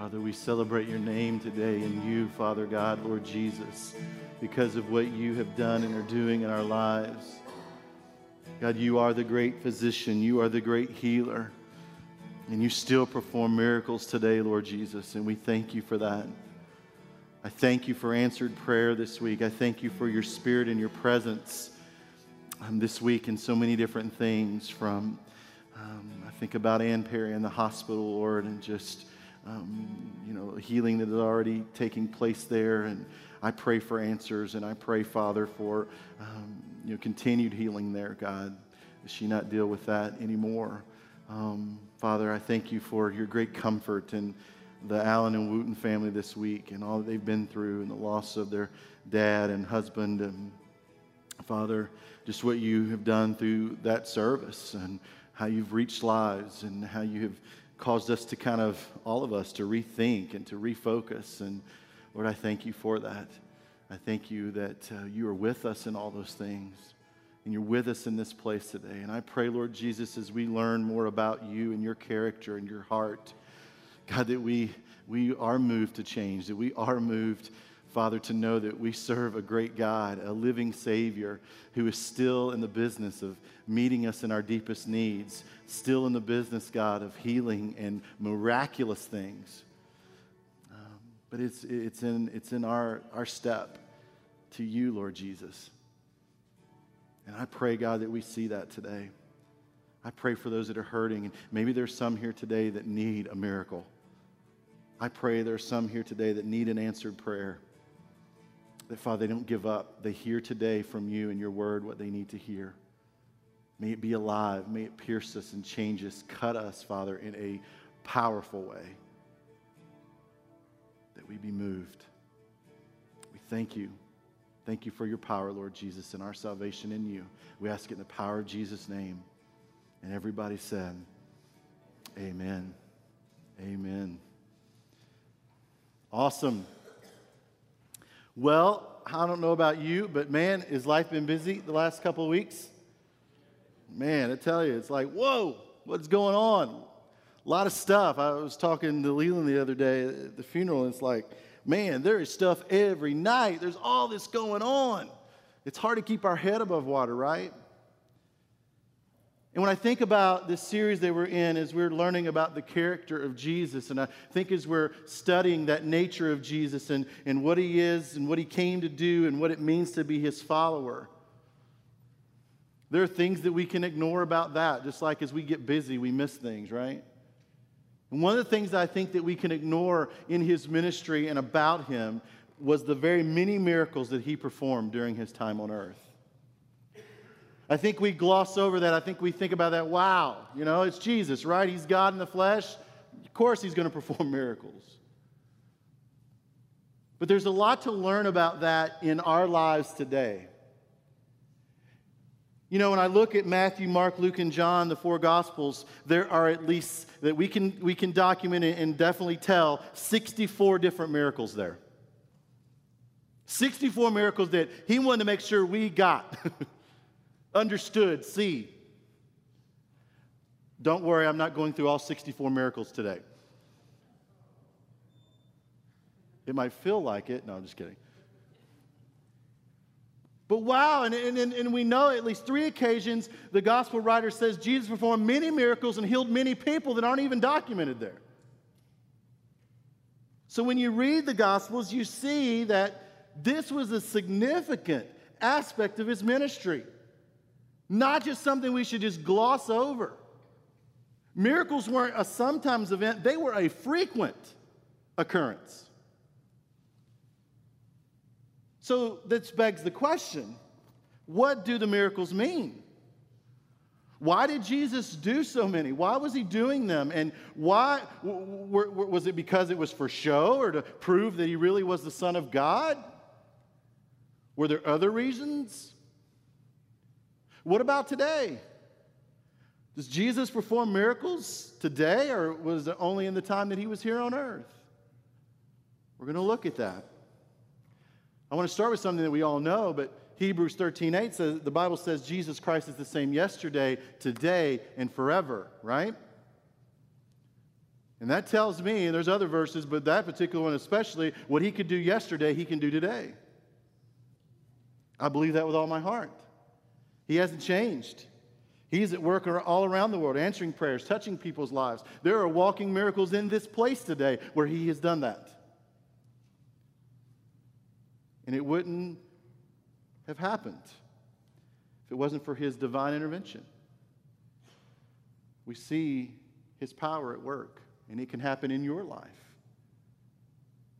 Father, we celebrate your name today and you, Father God, Lord Jesus, because of what you have done and are doing in our lives. God, you are the great physician, you are the great healer, and you still perform miracles today, Lord Jesus, and we thank you for that. I thank you for answered prayer this week. I thank you for your spirit and your presence um, this week in so many different things from um, I think about Ann Perry in the hospital, Lord, and just um, you know healing that is already taking place there. And I pray for answers, and I pray, Father, for um, you know continued healing there, God. Does she not deal with that anymore? Um, Father, I thank you for your great comfort and the Allen and Wooten family this week and all that they've been through and the loss of their dad and husband and Father, just what you have done through that service and how you've reached lives and how you have caused us to kind of, all of us, to rethink and to refocus. And Lord, I thank you for that. I thank you that uh, you are with us in all those things. And you're with us in this place today. And I pray, Lord Jesus, as we learn more about you and your character and your heart, God, that we, we are moved to change, that we are moved Father, to know that we serve a great God, a living Savior who is still in the business of meeting us in our deepest needs, still in the business, God, of healing and miraculous things. Um, but it's, it's in, it's in our, our step to you, Lord Jesus. And I pray, God, that we see that today. I pray for those that are hurting. And maybe there's some here today that need a miracle. I pray there's some here today that need an answered prayer that, Father, they don't give up. They hear today from you and your word what they need to hear. May it be alive. May it pierce us and change us, cut us, Father, in a powerful way. That we be moved. We thank you. Thank you for your power, Lord Jesus, and our salvation in you. We ask it in the power of Jesus' name. And everybody said, Amen. Amen. Awesome. Well, I don't know about you, but man, has life been busy the last couple of weeks? Man, I tell you, it's like, whoa, what's going on? A lot of stuff. I was talking to Leland the other day at the funeral, and it's like, man, there is stuff every night. There's all this going on. It's hard to keep our head above water, right? And when I think about this series that we're in, as we're learning about the character of Jesus, and I think as we're studying that nature of Jesus and, and what he is and what he came to do and what it means to be his follower, there are things that we can ignore about that, just like as we get busy, we miss things, right? And one of the things that I think that we can ignore in his ministry and about him was the very many miracles that he performed during his time on earth. I think we gloss over that. I think we think about that. Wow, you know, it's Jesus, right? He's God in the flesh. Of course, he's going to perform miracles. But there's a lot to learn about that in our lives today. You know, when I look at Matthew, Mark, Luke, and John, the four Gospels, there are at least, that we can, we can document and definitely tell, 64 different miracles there. 64 miracles that he wanted to make sure we got. understood, see. Don't worry, I'm not going through all 64 miracles today. It might feel like it. No, I'm just kidding. But wow, and, and, and we know at least three occasions the gospel writer says Jesus performed many miracles and healed many people that aren't even documented there. So when you read the gospels, you see that this was a significant aspect of his ministry. Not just something we should just gloss over. Miracles weren't a sometimes event, they were a frequent occurrence. So this begs the question what do the miracles mean? Why did Jesus do so many? Why was he doing them? And why was it because it was for show or to prove that he really was the Son of God? Were there other reasons? What about today? Does Jesus perform miracles today, or was it only in the time that he was here on earth? We're going to look at that. I want to start with something that we all know, but Hebrews 13 8 says the Bible says Jesus Christ is the same yesterday, today, and forever, right? And that tells me, and there's other verses, but that particular one especially, what he could do yesterday, he can do today. I believe that with all my heart. He hasn't changed. He's at work all around the world, answering prayers, touching people's lives. There are walking miracles in this place today where he has done that. And it wouldn't have happened if it wasn't for his divine intervention. We see his power at work, and it can happen in your life.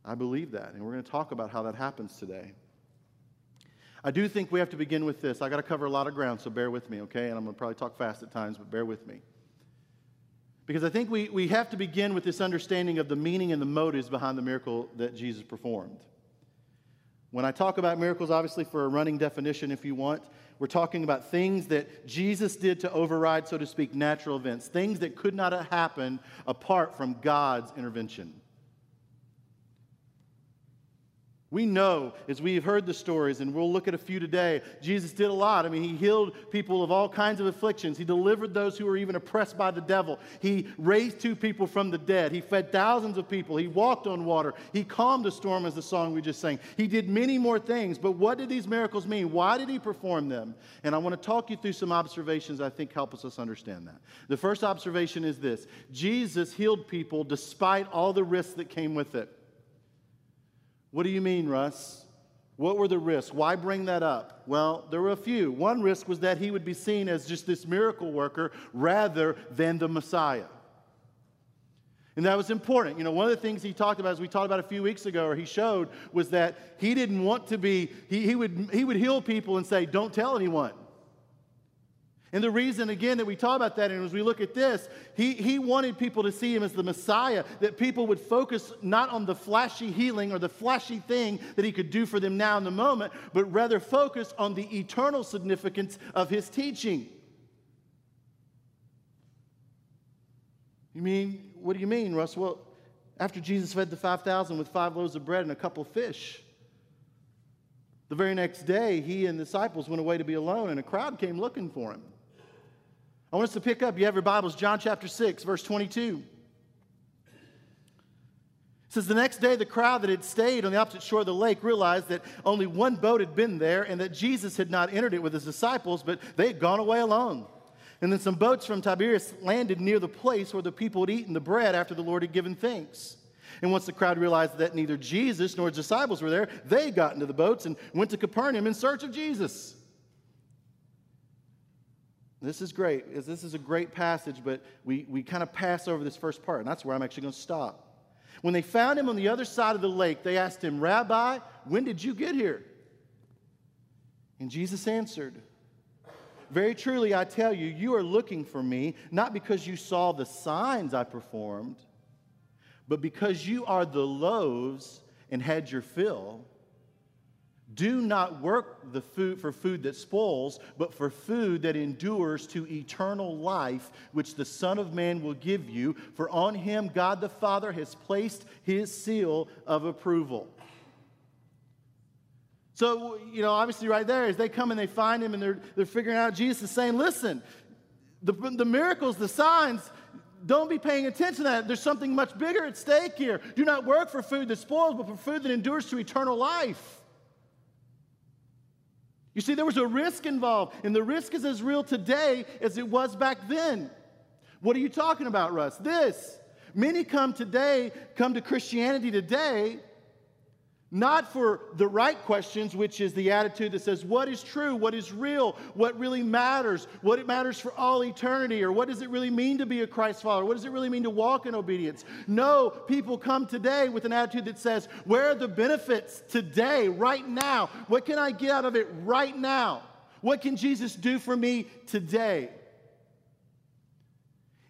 I believe that, and we're going to talk about how that happens today. I do think we have to begin with this. I got to cover a lot of ground, so bear with me, okay? And I'm going to probably talk fast at times, but bear with me. Because I think we, we have to begin with this understanding of the meaning and the motives behind the miracle that Jesus performed. When I talk about miracles, obviously, for a running definition, if you want, we're talking about things that Jesus did to override, so to speak, natural events, things that could not have happened apart from God's intervention. We know, as we've heard the stories, and we'll look at a few today, Jesus did a lot. I mean, he healed people of all kinds of afflictions. He delivered those who were even oppressed by the devil. He raised two people from the dead. He fed thousands of people. He walked on water. He calmed a storm, as the song we just sang. He did many more things. But what did these miracles mean? Why did he perform them? And I want to talk you through some observations I think help us understand that. The first observation is this Jesus healed people despite all the risks that came with it. What do you mean, Russ? What were the risks? Why bring that up? Well, there were a few. One risk was that he would be seen as just this miracle worker rather than the Messiah. And that was important. You know, one of the things he talked about, as we talked about a few weeks ago, or he showed, was that he didn't want to be, he, he, would, he would heal people and say, Don't tell anyone. And the reason, again, that we talk about that, and as we look at this, he, he wanted people to see him as the Messiah, that people would focus not on the flashy healing or the flashy thing that he could do for them now in the moment, but rather focus on the eternal significance of his teaching. You mean, what do you mean, Russ? Well, after Jesus fed the 5,000 with five loaves of bread and a couple of fish, the very next day, he and the disciples went away to be alone, and a crowd came looking for him. I want us to pick up, you have your Bibles, John chapter 6, verse 22. It says, The next day, the crowd that had stayed on the opposite shore of the lake realized that only one boat had been there and that Jesus had not entered it with his disciples, but they had gone away alone. And then some boats from Tiberias landed near the place where the people had eaten the bread after the Lord had given thanks. And once the crowd realized that neither Jesus nor his disciples were there, they got into the boats and went to Capernaum in search of Jesus. This is great. This is a great passage, but we, we kind of pass over this first part, and that's where I'm actually going to stop. When they found him on the other side of the lake, they asked him, Rabbi, when did you get here? And Jesus answered, Very truly, I tell you, you are looking for me, not because you saw the signs I performed, but because you are the loaves and had your fill. Do not work the food for food that spoils, but for food that endures to eternal life, which the Son of Man will give you. For on him God the Father has placed his seal of approval. So, you know, obviously, right there, as they come and they find him and they're, they're figuring out, Jesus is saying, listen, the, the miracles, the signs, don't be paying attention to that. There's something much bigger at stake here. Do not work for food that spoils, but for food that endures to eternal life. You see, there was a risk involved, and the risk is as real today as it was back then. What are you talking about, Russ? This. Many come today, come to Christianity today, not for the right questions, which is the attitude that says, what is true, what is real, what really matters, what it matters for all eternity, or what does it really mean to be a Christ follower, what does it really mean to walk in obedience. No, people come today with an attitude that says, where are the benefits today, right now? What can I get out of it right now? What can Jesus do for me today?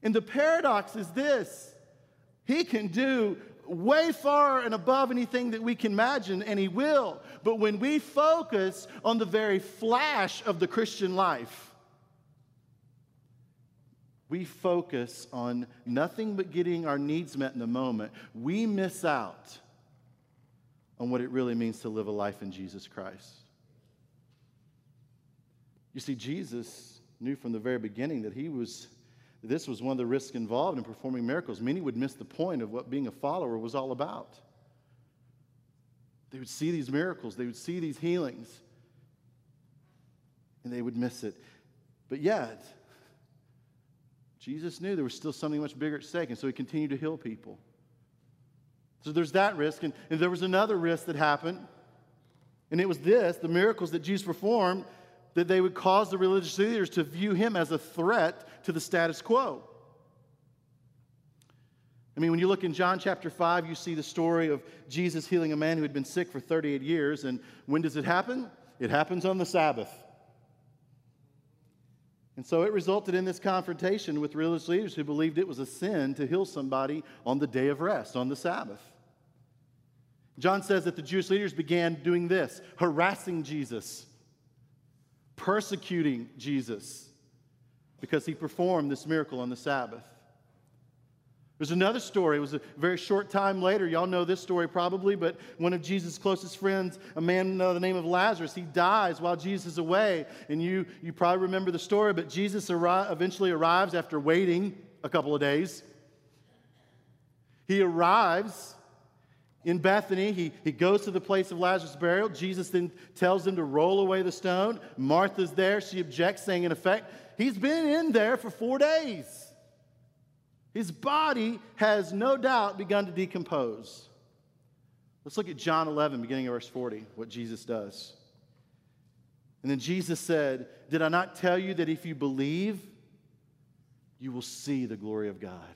And the paradox is this He can do way far and above anything that we can imagine, and He will. But when we focus on the very flash of the Christian life, we focus on nothing but getting our needs met in the moment, we miss out on what it really means to live a life in Jesus Christ. You see, Jesus knew from the very beginning that he was this was one of the risks involved in performing miracles. Many would miss the point of what being a follower was all about. They would see these miracles, they would see these healings, and they would miss it. But yet, Jesus knew there was still something much bigger at stake, and so he continued to heal people. So there's that risk. And, and there was another risk that happened, and it was this the miracles that Jesus performed that they would cause the religious leaders to view him as a threat to the status quo. I mean, when you look in John chapter 5, you see the story of Jesus healing a man who had been sick for 38 years. And when does it happen? It happens on the Sabbath. And so it resulted in this confrontation with religious leaders who believed it was a sin to heal somebody on the day of rest, on the Sabbath. John says that the Jewish leaders began doing this harassing Jesus persecuting Jesus because he performed this miracle on the Sabbath. There's another story. It was a very short time later. Y'all know this story probably, but one of Jesus' closest friends, a man by the name of Lazarus, he dies while Jesus is away. And you, you probably remember the story, but Jesus arri- eventually arrives after waiting a couple of days. He arrives in Bethany, he, he goes to the place of Lazarus' burial. Jesus then tells him to roll away the stone. Martha's there. She objects, saying, in effect, he's been in there for four days. His body has no doubt begun to decompose. Let's look at John 11, beginning of verse 40, what Jesus does. And then Jesus said, Did I not tell you that if you believe, you will see the glory of God?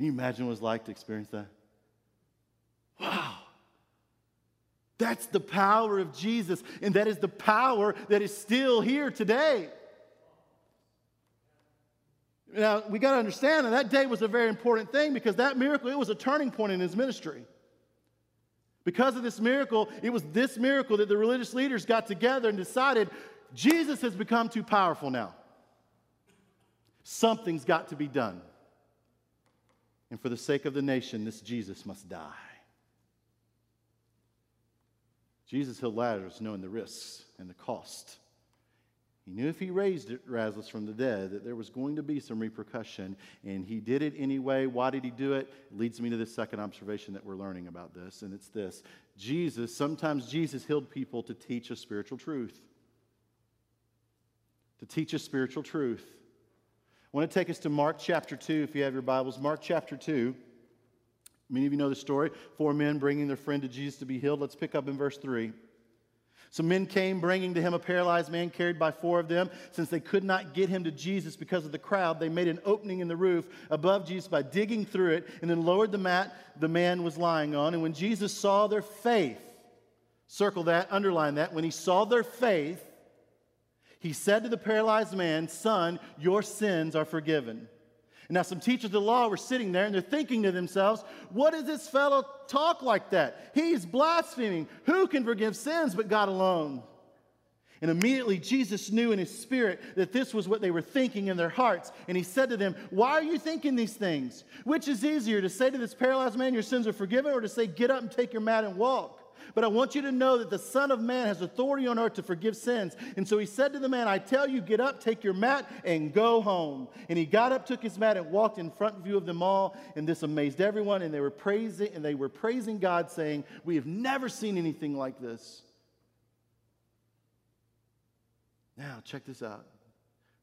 Can you imagine what it was like to experience that? Wow. That's the power of Jesus, and that is the power that is still here today. Now, we got to understand that that day was a very important thing because that miracle, it was a turning point in his ministry. Because of this miracle, it was this miracle that the religious leaders got together and decided Jesus has become too powerful now. Something's got to be done. And for the sake of the nation, this Jesus must die. Jesus healed Lazarus knowing the risks and the cost. He knew if he raised Lazarus from the dead that there was going to be some repercussion, and he did it anyway. Why did he do it? it leads me to the second observation that we're learning about this, and it's this Jesus, sometimes Jesus healed people to teach a spiritual truth. To teach a spiritual truth. I want to take us to Mark chapter 2, if you have your Bibles. Mark chapter 2. Many of you know the story. Four men bringing their friend to Jesus to be healed. Let's pick up in verse 3. Some men came bringing to him a paralyzed man carried by four of them. Since they could not get him to Jesus because of the crowd, they made an opening in the roof above Jesus by digging through it and then lowered the mat the man was lying on. And when Jesus saw their faith, circle that, underline that, when he saw their faith, he said to the paralyzed man, Son, your sins are forgiven. And now, some teachers of the law were sitting there and they're thinking to themselves, What does this fellow talk like that? He's blaspheming. Who can forgive sins but God alone? And immediately Jesus knew in his spirit that this was what they were thinking in their hearts. And he said to them, Why are you thinking these things? Which is easier, to say to this paralyzed man, Your sins are forgiven, or to say, Get up and take your mat and walk? But I want you to know that the Son of Man has authority on earth to forgive sins. And so he said to the man, I tell you, get up, take your mat, and go home. And he got up, took his mat, and walked in front view of them all. And this amazed everyone. And they were praising, and they were praising God, saying, We have never seen anything like this. Now, check this out.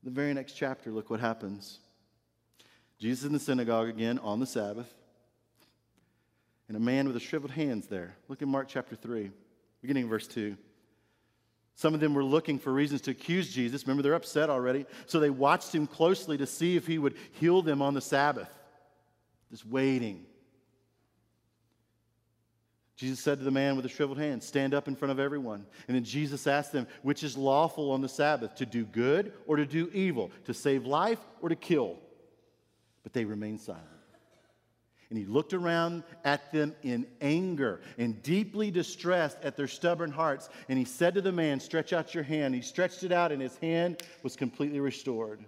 The very next chapter, look what happens. Jesus in the synagogue again on the Sabbath and a man with a shriveled hands there. Look at Mark chapter 3, beginning of verse 2. Some of them were looking for reasons to accuse Jesus. Remember, they're upset already. So they watched him closely to see if he would heal them on the Sabbath. Just waiting. Jesus said to the man with the shriveled hand, Stand up in front of everyone. And then Jesus asked them, Which is lawful on the Sabbath, to do good or to do evil, to save life or to kill? But they remained silent. And he looked around at them in anger and deeply distressed at their stubborn hearts. And he said to the man, Stretch out your hand. He stretched it out, and his hand was completely restored.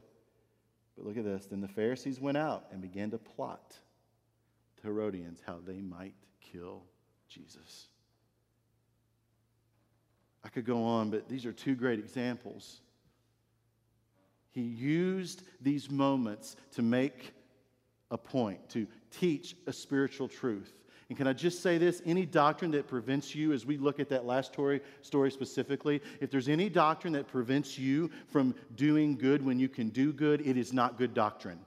But look at this. Then the Pharisees went out and began to plot the Herodians how they might kill Jesus. I could go on, but these are two great examples. He used these moments to make a point, to teach a spiritual truth. And can I just say this? Any doctrine that prevents you, as we look at that last story, specifically, if there's any doctrine that prevents you from doing good when you can do good, it is not good doctrine.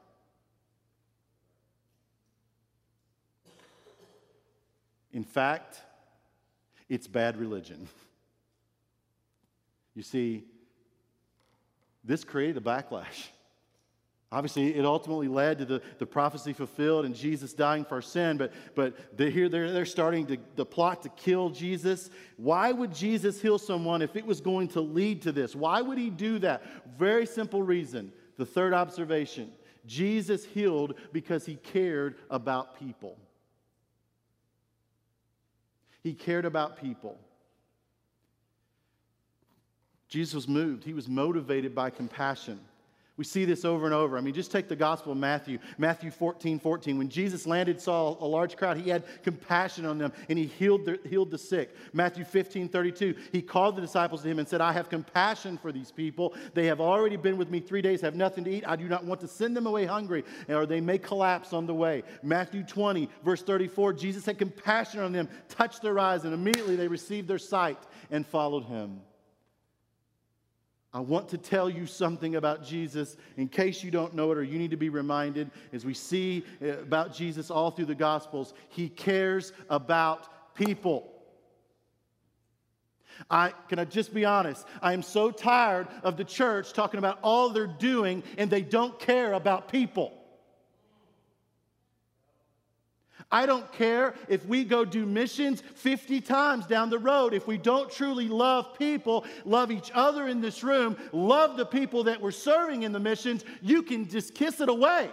In fact, it's bad religion. You see, this created a backlash. Obviously, it ultimately led to the, the prophecy fulfilled and Jesus dying for our sin, but, but here they're, they're starting to, the plot to kill Jesus. Why would Jesus heal someone if it was going to lead to this? Why would he do that? Very simple reason. The third observation Jesus healed because he cared about people. He cared about people. Jesus was moved, he was motivated by compassion. We see this over and over. I mean, just take the Gospel of Matthew, Matthew 14, 14. When Jesus landed, saw a large crowd, he had compassion on them and he healed the, healed the sick. Matthew 15, 32, he called the disciples to him and said, I have compassion for these people. They have already been with me three days, have nothing to eat. I do not want to send them away hungry, or they may collapse on the way. Matthew 20, verse 34, Jesus had compassion on them, touched their eyes, and immediately they received their sight and followed him. I want to tell you something about Jesus in case you don't know it or you need to be reminded. As we see uh, about Jesus all through the Gospels, he cares about people. I, can I just be honest? I am so tired of the church talking about all they're doing and they don't care about people. I don't care if we go do missions 50 times down the road. If we don't truly love people, love each other in this room, love the people that we're serving in the missions, you can just kiss it away.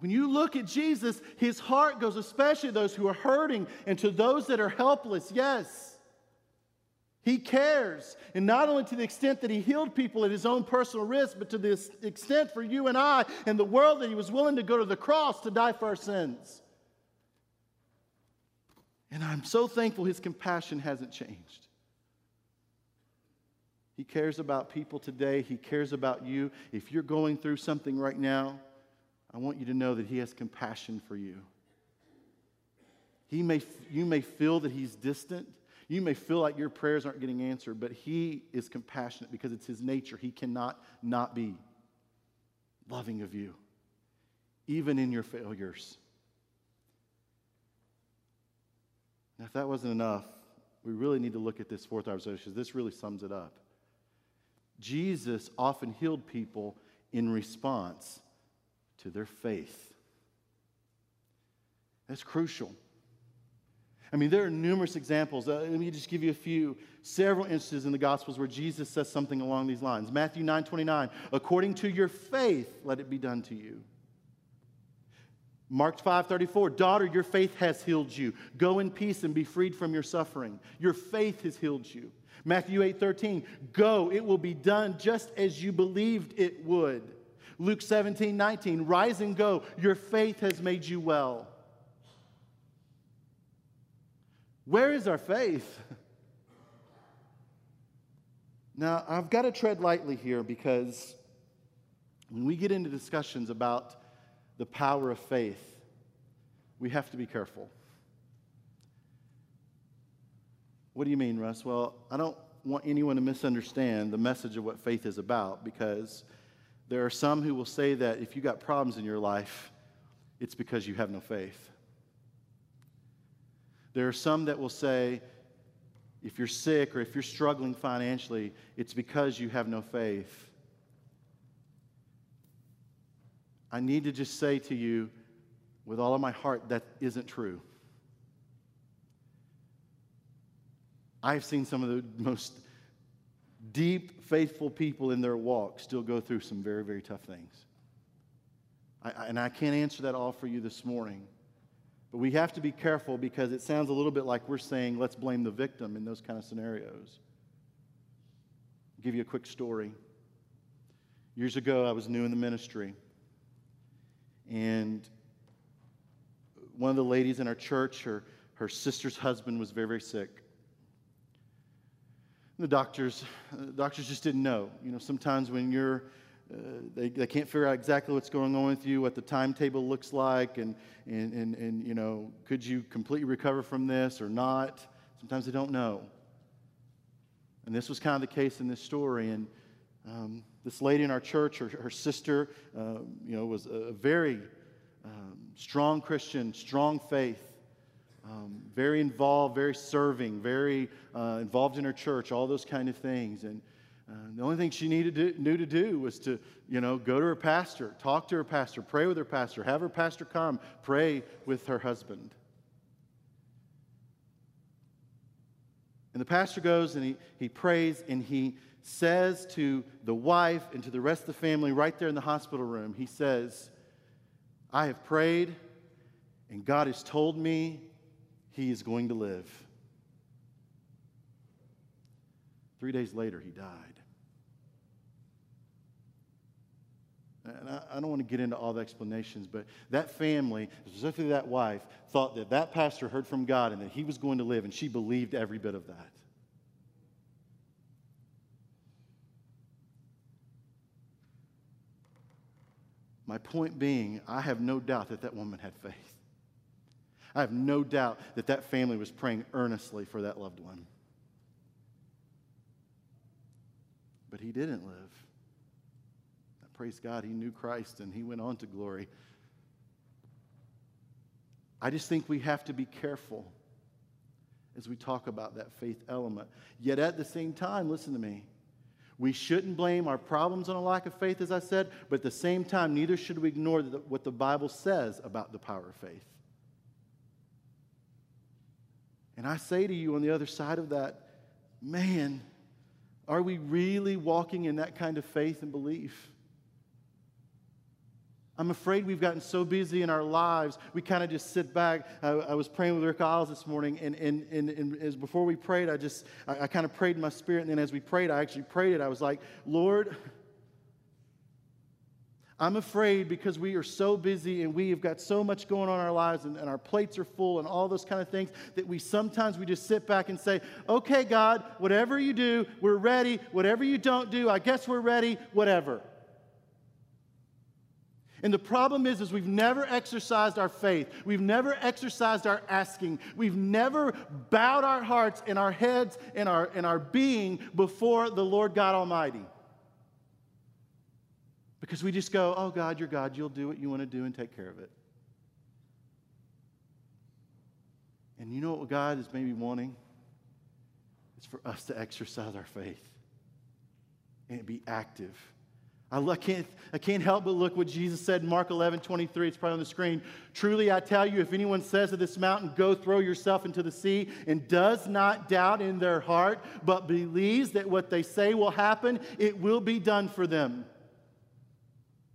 When you look at Jesus, his heart goes especially to those who are hurting and to those that are helpless, yes. He cares. And not only to the extent that he healed people at his own personal risk, but to the extent for you and I and the world that he was willing to go to the cross to die for our sins. And I'm so thankful his compassion hasn't changed. He cares about people today. He cares about you. If you're going through something right now, I want you to know that he has compassion for you. He may, you may feel that he's distant. You may feel like your prayers aren't getting answered, but He is compassionate because it's His nature. He cannot not be loving of you, even in your failures. Now, if that wasn't enough, we really need to look at this fourth observation. Because this really sums it up. Jesus often healed people in response to their faith. That's crucial. I mean, there are numerous examples. Uh, let me just give you a few. Several instances in the Gospels where Jesus says something along these lines. Matthew 9 29, according to your faith, let it be done to you. Mark 5 34, daughter, your faith has healed you. Go in peace and be freed from your suffering. Your faith has healed you. Matthew 8 13, go, it will be done just as you believed it would. Luke 17 19, rise and go, your faith has made you well. Where is our faith? Now, I've got to tread lightly here because when we get into discussions about the power of faith, we have to be careful. What do you mean, Russ? Well, I don't want anyone to misunderstand the message of what faith is about because there are some who will say that if you got problems in your life, it's because you have no faith. There are some that will say, if you're sick or if you're struggling financially, it's because you have no faith. I need to just say to you with all of my heart that isn't true. I've seen some of the most deep, faithful people in their walk still go through some very, very tough things. I, and I can't answer that all for you this morning. But we have to be careful because it sounds a little bit like we're saying, let's blame the victim in those kind of scenarios. I'll give you a quick story. Years ago, I was new in the ministry. And one of the ladies in our church, her, her sister's husband was very, very sick. The doctors, uh, doctors just didn't know. You know, sometimes when you're, uh, they, they can't figure out exactly what's going on with you, what the timetable looks like, and, and, and, and, you know, could you completely recover from this or not? Sometimes they don't know. And this was kind of the case in this story. And um, this lady in our church, her, her sister, uh, you know, was a very um, strong Christian, strong faith um, very involved, very serving, very uh, involved in her church, all those kind of things. And uh, the only thing she needed to, knew to do was to, you know, go to her pastor, talk to her pastor, pray with her pastor, have her pastor come, pray with her husband. And the pastor goes and he, he prays and he says to the wife and to the rest of the family right there in the hospital room, he says, I have prayed and God has told me he is going to live. Three days later, he died. And I, I, don't want to get into all the explanations, but that family, specifically that wife, thought that that pastor heard from God and that he was going to live, and she believed every bit of that. My point being, I have no doubt that that woman had faith. I have no doubt that that family was praying earnestly for that loved one. But he didn't live. Praise God, he knew Christ and he went on to glory. I just think we have to be careful as we talk about that faith element. Yet at the same time, listen to me. We shouldn't blame our problems on a lack of faith, as I said, but at the same time, neither should we ignore what the Bible says about the power of faith. And I say to you on the other side of that, man, are we really walking in that kind of faith and belief? I'm afraid we've gotten so busy in our lives, we kind of just sit back. I, I, was praying with Rick Isles this morning, and, and, and, and as before we prayed, I just, I, I kind of prayed in my spirit, and then as we prayed, I actually prayed it. I was like, Lord, I'm afraid because we are so busy and we have got so much going on in our lives and, and, our plates are full and all those kind of things that we sometimes we just sit back and say, okay, God, whatever you do, we're ready. Whatever you don't do, I guess we're ready, whatever. And the problem is, is we've never exercised our faith. We've never exercised our asking. We've never bowed our hearts and our heads and our, and our being before the Lord God Almighty. Because we just go, oh, God, you're God. You'll do what you want to do and take care of it. And you know what God is maybe wanting? It's for us to exercise our faith and be active. I can't, I can't help but look what Jesus said in Mark 11, 23. It's probably on the screen. Truly, I tell you, if anyone says to this mountain, Go throw yourself into the sea, and does not doubt in their heart, but believes that what they say will happen, it will be done for them.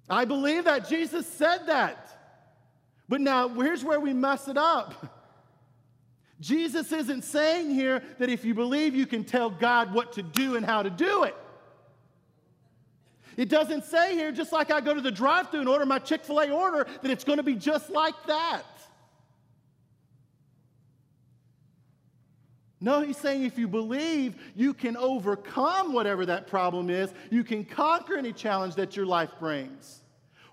I believe that. Jesus said that. But now, here's where we mess it up. Jesus isn't saying here that if you believe, you can tell God what to do and how to do it. It doesn't say here, just like I go to the drive through and order my Chick fil A order, that it's going to be just like that. No, he's saying if you believe, you can overcome whatever that problem is. You can conquer any challenge that your life brings.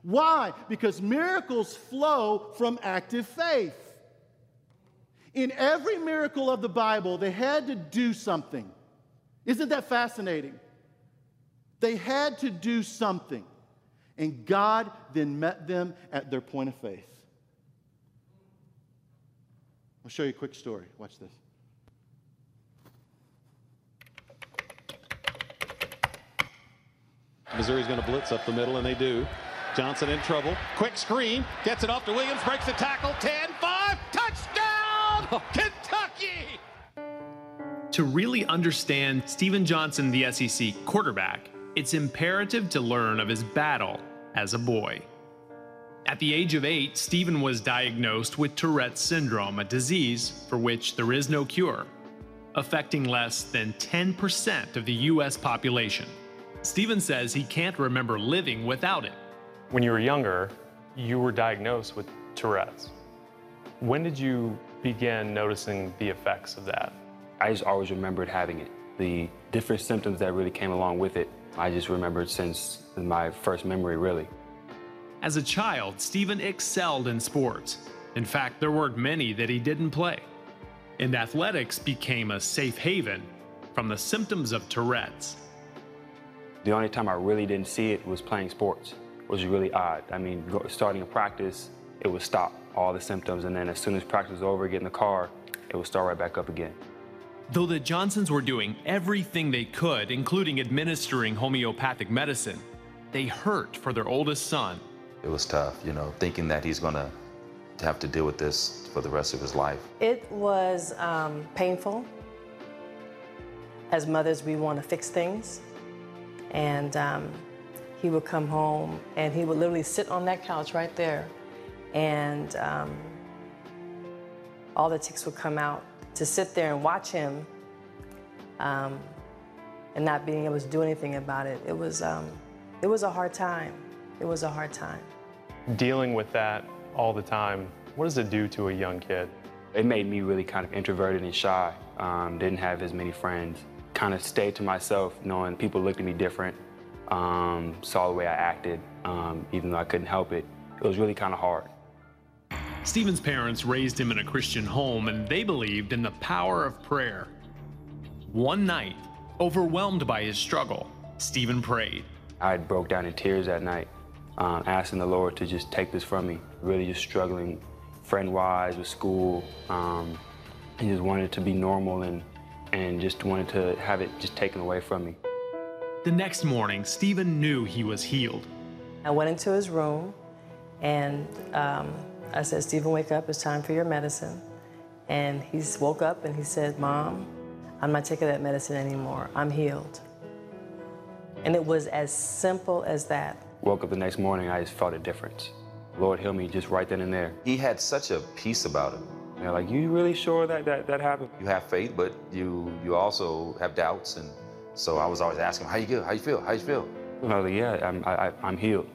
Why? Because miracles flow from active faith. In every miracle of the Bible, they had to do something. Isn't that fascinating? They had to do something. And God then met them at their point of faith. I'll show you a quick story. Watch this. Missouri's going to blitz up the middle, and they do. Johnson in trouble. Quick screen. Gets it off to Williams. Breaks the tackle. 10 5. Touchdown! Oh. Kentucky! To really understand Stephen Johnson, the SEC quarterback, it's imperative to learn of his battle as a boy. At the age of eight, Stephen was diagnosed with Tourette's syndrome, a disease for which there is no cure, affecting less than 10% of the US population. Stephen says he can't remember living without it. When you were younger, you were diagnosed with Tourette's. When did you begin noticing the effects of that? I just always remembered having it. The different symptoms that really came along with it, I just remembered since my first memory, really. As a child, Stephen excelled in sports. In fact, there weren't many that he didn't play. And athletics became a safe haven from the symptoms of Tourette's. The only time I really didn't see it was playing sports, It was really odd. I mean, starting a practice, it would stop all the symptoms, and then as soon as practice was over, get in the car, it would start right back up again. Though the Johnsons were doing everything they could, including administering homeopathic medicine, they hurt for their oldest son it was tough, you know, thinking that he's going to have to deal with this for the rest of his life. It was um, painful. As mothers, we want to fix things. And um, he would come home and he would literally sit on that couch right there. And um, all the tics would come out. To sit there and watch him um, and not being able to do anything about it, it was, um, it was a hard time. It was a hard time dealing with that all the time, what does it do to a young kid? It made me really kind of introverted and shy. Um, didn't have as many friends. Kind of stayed to myself, knowing people looked at me different, um, saw the way I acted, um, even though I couldn't help it. It was really kind of hard. Stephen's parents raised him in a Christian home, and they believed in the power of prayer. One night, overwhelmed by his struggle, Stephen prayed. I broke down in tears that night um, asking the Lord to just take this from me. Really just struggling friend-wise with school, um, and just wanted to be normal and, and just wanted to have it just taken away from me. The next morning, Stephen knew he was healed. I went into his room and um, I said, Stephen, wake up, it's time for your medicine. And he woke up and he said, Mom, I'm not taking that medicine anymore. I'm healed. And it was as simple as that. Woke up the next morning, I just felt a difference. Lord heal me just right then and there. He had such a peace about him. Yeah, like, you really sure that, that that happened? You have faith, but you you also have doubts. And so I was always asking him, how you feel? How you feel? How you feel? And I was like, yeah, I'm, I, I'm healed.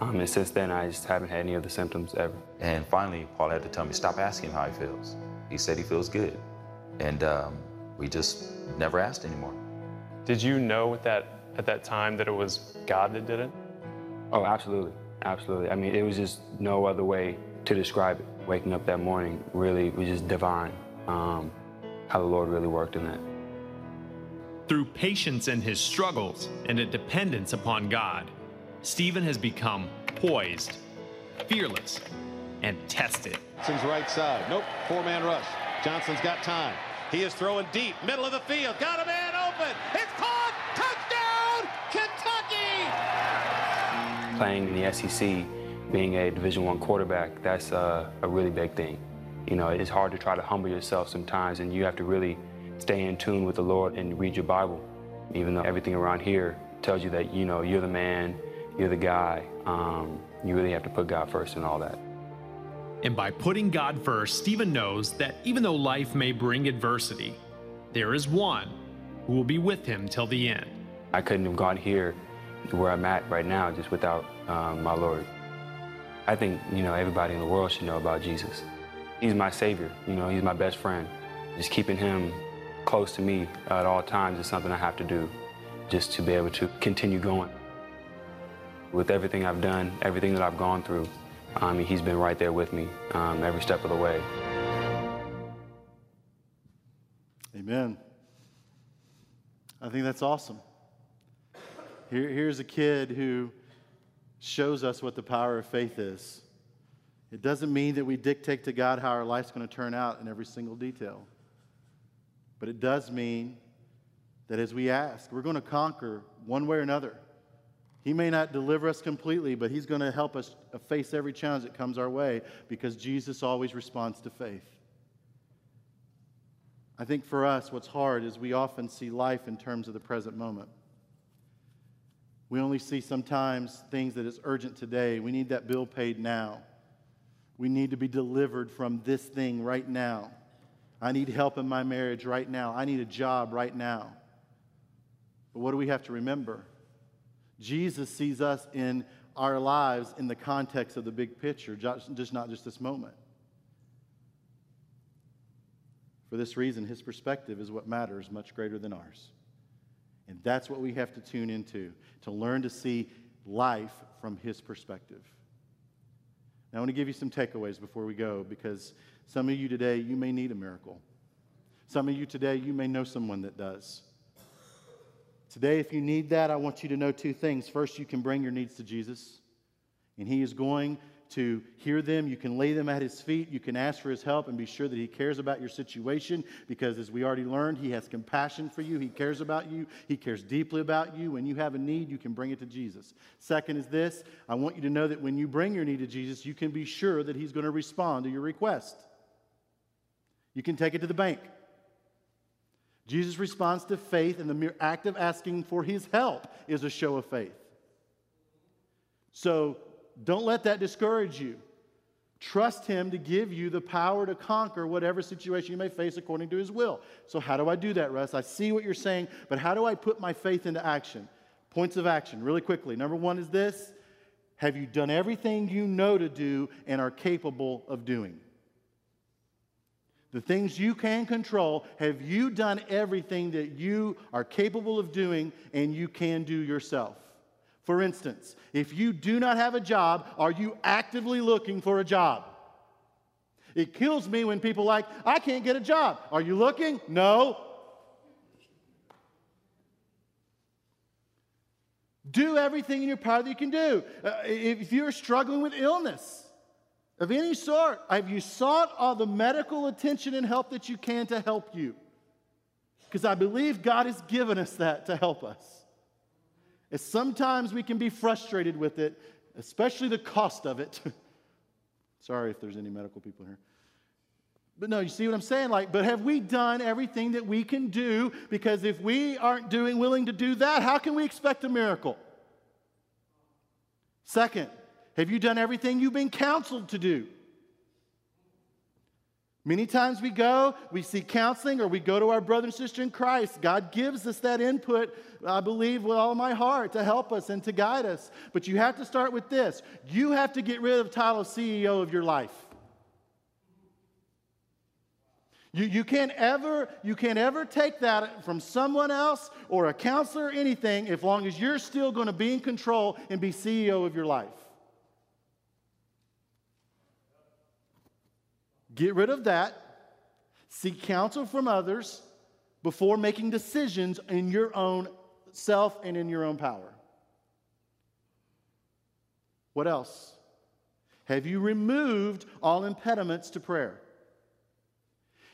Um, and since then, I just haven't had any of the symptoms ever. And finally, Paul had to tell me, stop asking how he feels. He said he feels good. And um, we just never asked anymore. Did you know at that, at that time that it was God that did it? Oh, absolutely. Absolutely. I mean, it was just no other way to describe it. Waking up that morning really was just divine, um, how the Lord really worked in that. Through patience in his struggles and a dependence upon God, Stephen has become poised, fearless, and tested. Johnson's right side. Nope, four-man rush. Johnson's got time. He is throwing deep, middle of the field. Got a man open. It's caught. Touchdown, Kentucky! playing in the SEC, being a Division One quarterback, that's a, a really big thing. You know, it's hard to try to humble yourself sometimes, and you have to really stay in tune with the Lord and read your Bible. Even though everything around here tells you that, you know, you're the man, you're the guy, um, you really have to put God first and all that. And by putting God first, Stephen knows that even though life may bring adversity, there is one who will be with him till the end. I couldn't have gone here where I'm at right now just without um, my Lord. I think, you know, everybody in the world should know about Jesus. He's my Savior, you know, He's my best friend. Just keeping Him close to me at all times is something I have to do just to be able to continue going. With everything I've done, everything that I've gone through, mean, He's been right there with me um, every step of the way. Amen. I think that's awesome. Here, here's a kid who shows us what the power of faith is. It doesn't mean that we dictate to God how our life's going to turn out in every single detail. But it does mean that as we ask, we're going to conquer one way or another. He may not deliver us completely, but He's going to help us face every challenge that comes our way because Jesus always responds to faith. I think for us, what's hard is we often see life in terms of the present moment. We only see sometimes things that is urgent today. We need that bill paid now. We need to be delivered from this thing right now. I need help in my marriage right now. I need a job right now. But what do we have to remember? Jesus sees us in our lives in the context of the big picture, just not just this moment. For this reason, his perspective is what matters much greater than ours. And that's what we have to tune into to learn to see life from his perspective. Now, I want to give you some takeaways before we go because some of you today, you may need a miracle. Some of you today, you may know someone that does. Today, if you need that, I want you to know two things. First, you can bring your needs to Jesus, and He is going to hear them. You can lay them at His feet. You can ask for His help and be sure that He cares about your situation because, as we already learned, He has compassion for you. He cares about you. He cares deeply about you. When you have a need, you can bring it to Jesus. Second is this I want you to know that when you bring your need to Jesus, you can be sure that He's going to respond to your request. You can take it to the bank. Jesus' response to faith and the mere act of asking for his help is a show of faith. So don't let that discourage you. Trust him to give you the power to conquer whatever situation you may face according to his will. So, how do I do that, Russ? I see what you're saying, but how do I put my faith into action? Points of action, really quickly. Number one is this Have you done everything you know to do and are capable of doing? The things you can control, have you done everything that you are capable of doing and you can do yourself? For instance, if you do not have a job, are you actively looking for a job? It kills me when people like, I can't get a job. Are you looking? No. Do everything in your power that you can do. Uh, if you're struggling with illness, of any sort? Have you sought all the medical attention and help that you can to help you? Because I believe God has given us that to help us. And sometimes we can be frustrated with it, especially the cost of it. Sorry if there's any medical people here. But no, you see what I'm saying? Like, but have we done everything that we can do? Because if we aren't doing willing to do that, how can we expect a miracle? Second, have you done everything you've been counseled to do? Many times we go, we seek counseling, or we go to our brother and sister in Christ. God gives us that input, I believe, with all my heart to help us and to guide us. But you have to start with this you have to get rid of the title of CEO of your life. You, you, can't ever, you can't ever take that from someone else or a counselor or anything as long as you're still going to be in control and be CEO of your life. Get rid of that. Seek counsel from others before making decisions in your own self and in your own power. What else? Have you removed all impediments to prayer?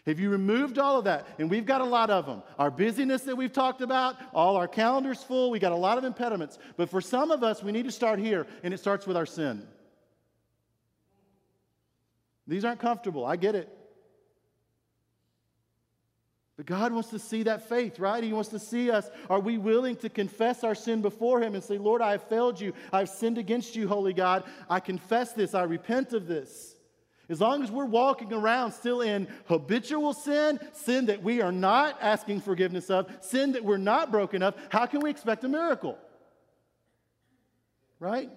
Have you removed all of that? And we've got a lot of them. Our busyness that we've talked about, all our calendars full, we got a lot of impediments. But for some of us, we need to start here, and it starts with our sin. These aren't comfortable. I get it. But God wants to see that faith, right? He wants to see us. Are we willing to confess our sin before Him and say, Lord, I have failed you. I've sinned against you, holy God. I confess this. I repent of this. As long as we're walking around still in habitual sin, sin that we are not asking forgiveness of, sin that we're not broken of, how can we expect a miracle? Right?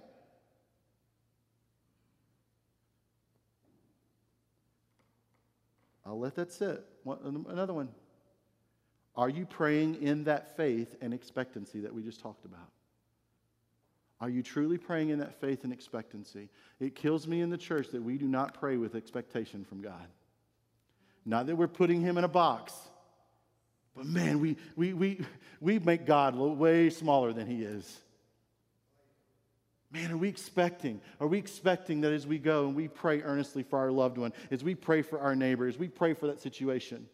I'll let that sit. Another one. Are you praying in that faith and expectancy that we just talked about? Are you truly praying in that faith and expectancy? It kills me in the church that we do not pray with expectation from God. Not that we're putting him in a box, but man, we, we, we, we make God way smaller than he is. Man, are we expecting? Are we expecting that as we go and we pray earnestly for our loved one, as we pray for our neighbors, we pray for that situation?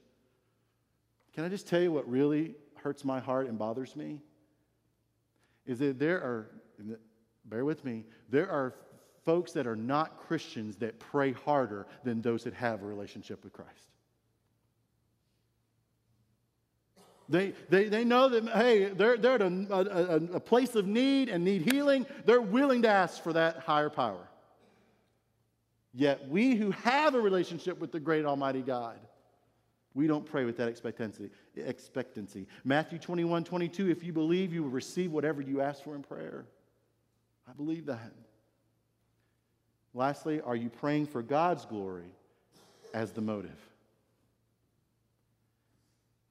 Can I just tell you what really hurts my heart and bothers me? Is that there are bear with me, there are folks that are not Christians that pray harder than those that have a relationship with Christ. They, they, they know that, hey, they're, they're at a, a, a place of need and need healing. They're willing to ask for that higher power. Yet we who have a relationship with the great Almighty God, we don't pray with that expectancy. expectancy. Matthew 21 22, if you believe, you will receive whatever you ask for in prayer. I believe that. Lastly, are you praying for God's glory as the motive?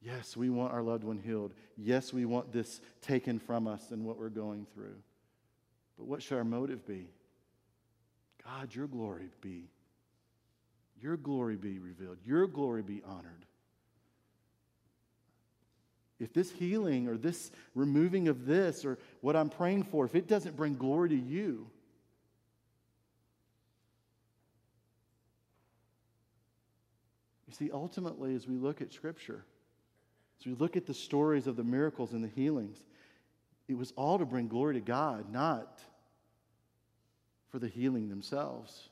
Yes, we want our loved one healed. Yes, we want this taken from us and what we're going through. But what should our motive be? God, your glory be. Your glory be revealed. Your glory be honored. If this healing or this removing of this or what I'm praying for, if it doesn't bring glory to you, you see, ultimately, as we look at Scripture, as we look at the stories of the miracles and the healings, it was all to bring glory to God, not for the healing themselves.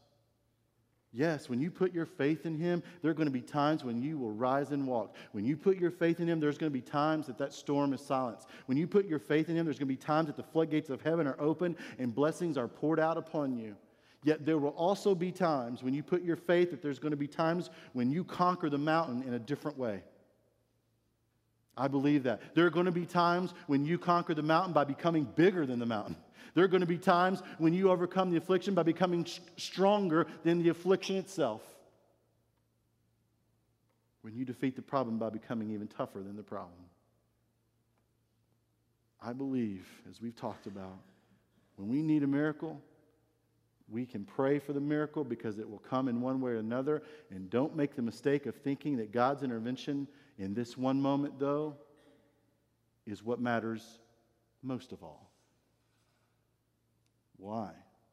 Yes, when you put your faith in Him, there are going to be times when you will rise and walk. When you put your faith in Him, there's going to be times that that storm is silenced. When you put your faith in Him, there's going to be times that the floodgates of heaven are open and blessings are poured out upon you. Yet there will also be times when you put your faith that there's going to be times when you conquer the mountain in a different way. I believe that. There are going to be times when you conquer the mountain by becoming bigger than the mountain. There are going to be times when you overcome the affliction by becoming stronger than the affliction itself. When you defeat the problem by becoming even tougher than the problem. I believe, as we've talked about, when we need a miracle, we can pray for the miracle because it will come in one way or another. And don't make the mistake of thinking that God's intervention in this one moment, though, is what matters most of all. Why?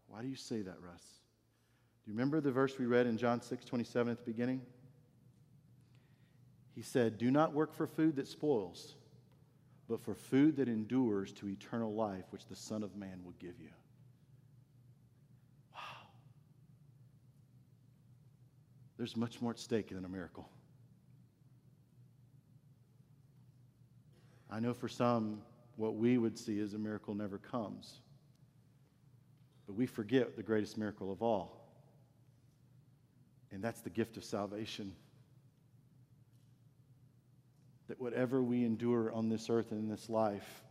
Why do you say that, Russ? Do you remember the verse we read in John 6 27 at the beginning? He said, Do not work for food that spoils, but for food that endures to eternal life, which the Son of Man will give you. Wow. There's much more at stake than a miracle. I know for some, what we would see as a miracle never comes. But we forget the greatest miracle of all. And that's the gift of salvation. That whatever we endure on this earth and in this life,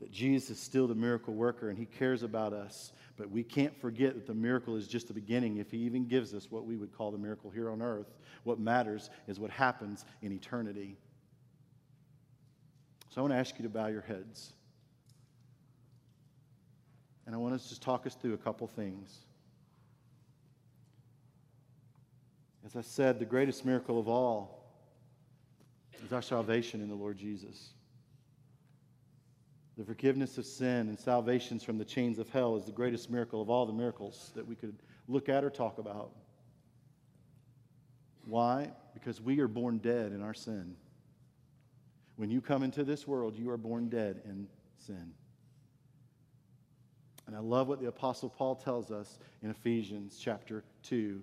that Jesus is still the miracle worker and he cares about us. But we can't forget that the miracle is just the beginning if he even gives us what we would call the miracle here on earth. What matters is what happens in eternity. So I want to ask you to bow your heads. And I want to just talk us through a couple things. As I said, the greatest miracle of all is our salvation in the Lord Jesus. The forgiveness of sin and salvations from the chains of hell is the greatest miracle of all the miracles that we could look at or talk about. Why? Because we are born dead in our sin. When you come into this world, you are born dead in sin. And I love what the Apostle Paul tells us in Ephesians chapter 2,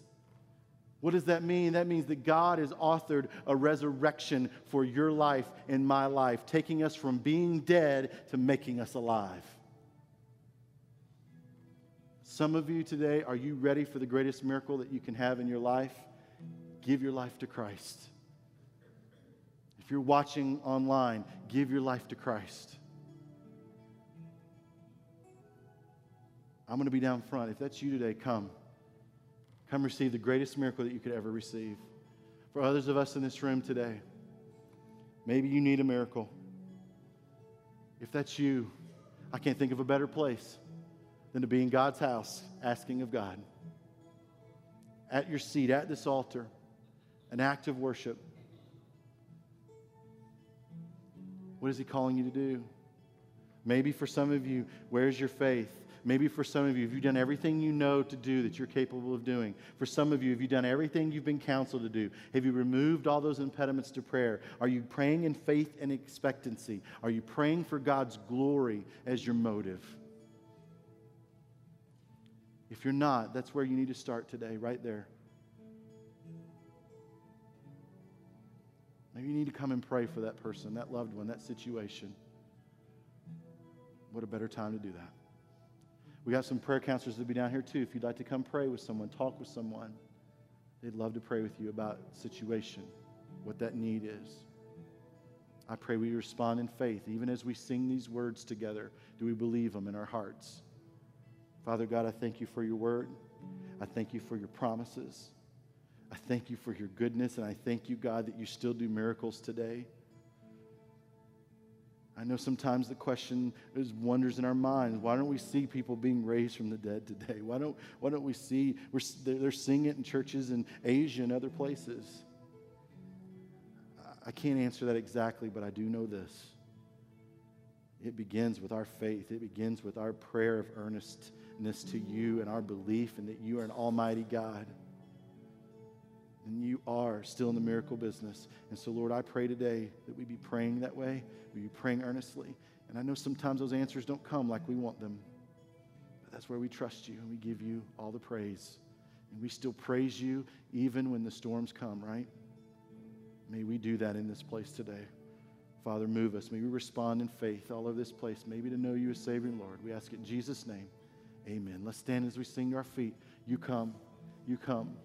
What does that mean? That means that God has authored a resurrection for your life and my life, taking us from being dead to making us alive. Some of you today, are you ready for the greatest miracle that you can have in your life? Give your life to Christ. If you're watching online, give your life to Christ. I'm going to be down front. If that's you today, come. Come receive the greatest miracle that you could ever receive. For others of us in this room today, maybe you need a miracle. If that's you, I can't think of a better place than to be in God's house asking of God. At your seat, at this altar, an act of worship. What is He calling you to do? Maybe for some of you, where's your faith? Maybe for some of you, have you done everything you know to do that you're capable of doing? For some of you, have you done everything you've been counseled to do? Have you removed all those impediments to prayer? Are you praying in faith and expectancy? Are you praying for God's glory as your motive? If you're not, that's where you need to start today, right there. Maybe you need to come and pray for that person, that loved one, that situation. What a better time to do that. We got some prayer counselors that'll be down here too. If you'd like to come pray with someone, talk with someone, they'd love to pray with you about situation, what that need is. I pray we respond in faith, even as we sing these words together. Do we believe them in our hearts? Father God, I thank you for your word. I thank you for your promises. I thank you for your goodness, and I thank you, God, that you still do miracles today. I know sometimes the question is wonders in our minds. Why don't we see people being raised from the dead today? Why don't, why don't we see, we're, they're seeing it in churches in Asia and other places. I can't answer that exactly, but I do know this. It begins with our faith. It begins with our prayer of earnestness to you and our belief in that you are an almighty God. And you are still in the miracle business. And so, Lord, I pray today that we be praying that way, we be praying earnestly. And I know sometimes those answers don't come like we want them. But that's where we trust you and we give you all the praise. And we still praise you even when the storms come, right? May we do that in this place today. Father, move us. May we respond in faith all over this place, maybe to know you as Savior and Lord. We ask it in Jesus' name. Amen. Let's stand as we sing to our feet. You come. You come.